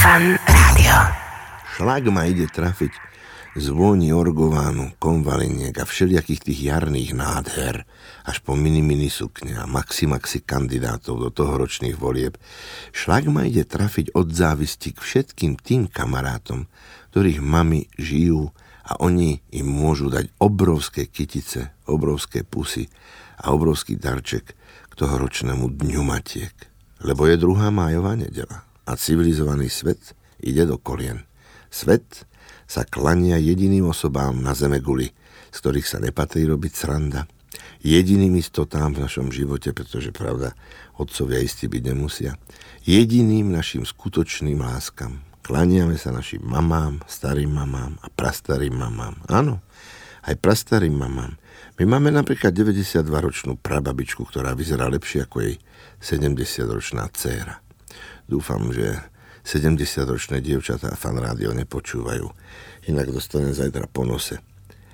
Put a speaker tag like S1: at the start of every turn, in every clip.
S1: Fan Rádio.
S2: Šlak ma ide trafiť z vôni orgovánu, konvaliniek a všelijakých tých jarných nádher až po mini-mini sukne a maxi-maxi kandidátov do tohoročných volieb. Šlak ma ide trafiť od závisti k všetkým tým kamarátom, ktorých mami žijú a oni im môžu dať obrovské kytice, obrovské pusy a obrovský darček k tohoročnému dňu matiek. Lebo je druhá májová nedela a civilizovaný svet ide do kolien. Svet sa klania jediným osobám na zeme guli, z ktorých sa nepatrí robiť sranda. Jediným istotám v našom živote, pretože pravda, otcovia istí byť nemusia. Jediným našim skutočným láskam. Klaniame sa našim mamám, starým mamám a prastarým mamám. Áno, aj prastarým mamám. My máme napríklad 92-ročnú prababičku, ktorá vyzerá lepšie ako jej 70-ročná dcéra. Dúfam, že 70-ročné dievčatá fan rádio nepočúvajú, inak dostane zajtra po nose.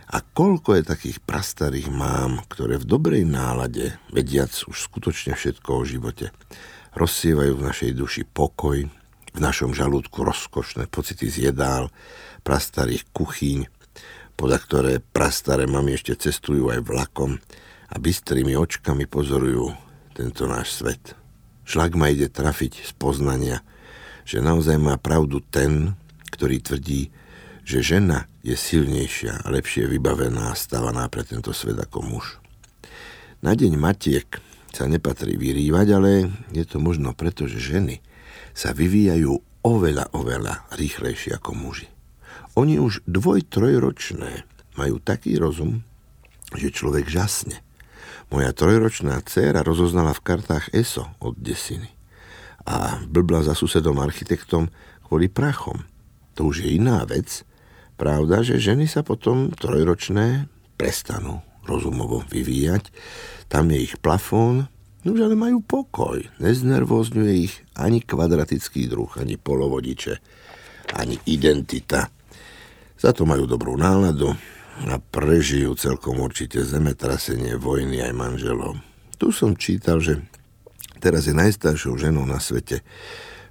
S2: A koľko je takých prastarých mám, ktoré v dobrej nálade, vediac už skutočne všetko o živote, rozsievajú v našej duši pokoj, v našom žalúdku rozkošné pocity z jedál, prastarých kuchyň, podľa ktoré prastaré mami ešte cestujú aj vlakom a bystrými očkami pozorujú tento náš svet. Šlak ma ide trafiť z poznania, že naozaj má pravdu ten, ktorý tvrdí, že žena je silnejšia a lepšie vybavená a stavaná pre tento svet ako muž. Na deň matiek sa nepatrí vyrývať, ale je to možno preto, že ženy sa vyvíjajú oveľa, oveľa rýchlejšie ako muži. Oni už dvoj, trojročné majú taký rozum, že človek žasne. Moja trojročná dcéra rozoznala v kartách ESO od desiny a blbla za susedom architektom kvôli prachom. To už je iná vec. Pravda, že ženy sa potom trojročné prestanú rozumovo vyvíjať. Tam je ich plafón, no už ale majú pokoj. Neznervozňuje ich ani kvadratický druh, ani polovodiče, ani identita. Za to majú dobrú náladu a prežijú celkom určite zemetrasenie, vojny aj manželov. Tu som čítal, že teraz je najstaršou ženou na svete.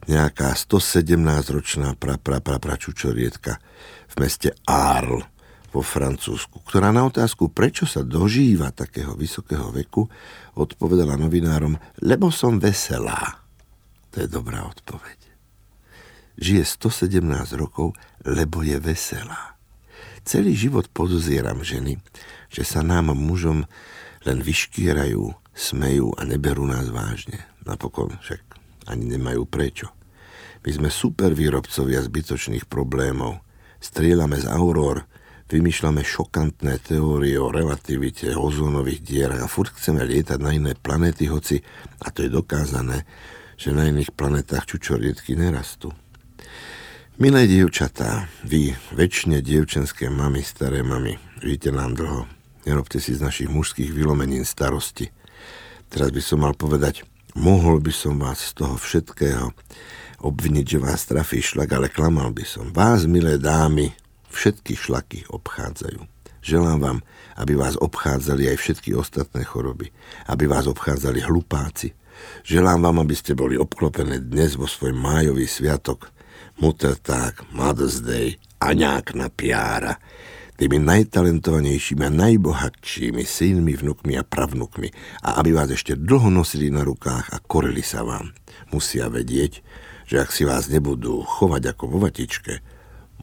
S2: Nejaká 117-ročná pra, pra, pra, v meste Arles vo Francúzsku, ktorá na otázku, prečo sa dožíva takého vysokého veku, odpovedala novinárom, lebo som veselá. To je dobrá odpoveď. Žije 117 rokov, lebo je veselá. Celý život podozieram ženy, že sa nám mužom len vyškierajú, smejú a neberú nás vážne. Napokon však ani nemajú prečo. My sme super výrobcovia zbytočných problémov. Strieľame z auror, vymýšľame šokantné teórie o relativite, ozónových dierach a furt chceme lietať na iné planety, hoci, a to je dokázané, že na iných planetách čučorietky nerastú. Milé dievčatá, vy, väčšine dievčenské mamy, staré mamy, žijte nám dlho, nerobte si z našich mužských vylomenín starosti. Teraz by som mal povedať, mohol by som vás z toho všetkého obviniť, že vás trafí šlak, ale klamal by som. Vás, milé dámy, všetky šlaky obchádzajú. Želám vám, aby vás obchádzali aj všetky ostatné choroby, aby vás obchádzali hlupáci. Želám vám, aby ste boli obklopené dnes vo svoj májový sviatok, Muttertag, Mother's Day, Aňák na piára, tými najtalentovanejšími a najbohatšími synmi, vnukmi a pravnukmi a aby vás ešte dlho nosili na rukách a korili sa vám. Musia vedieť, že ak si vás nebudú chovať ako vo vatičke,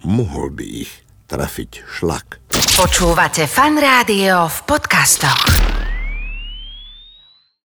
S2: mohol by ich trafiť šlak.
S1: Počúvate fan rádio v podcastoch.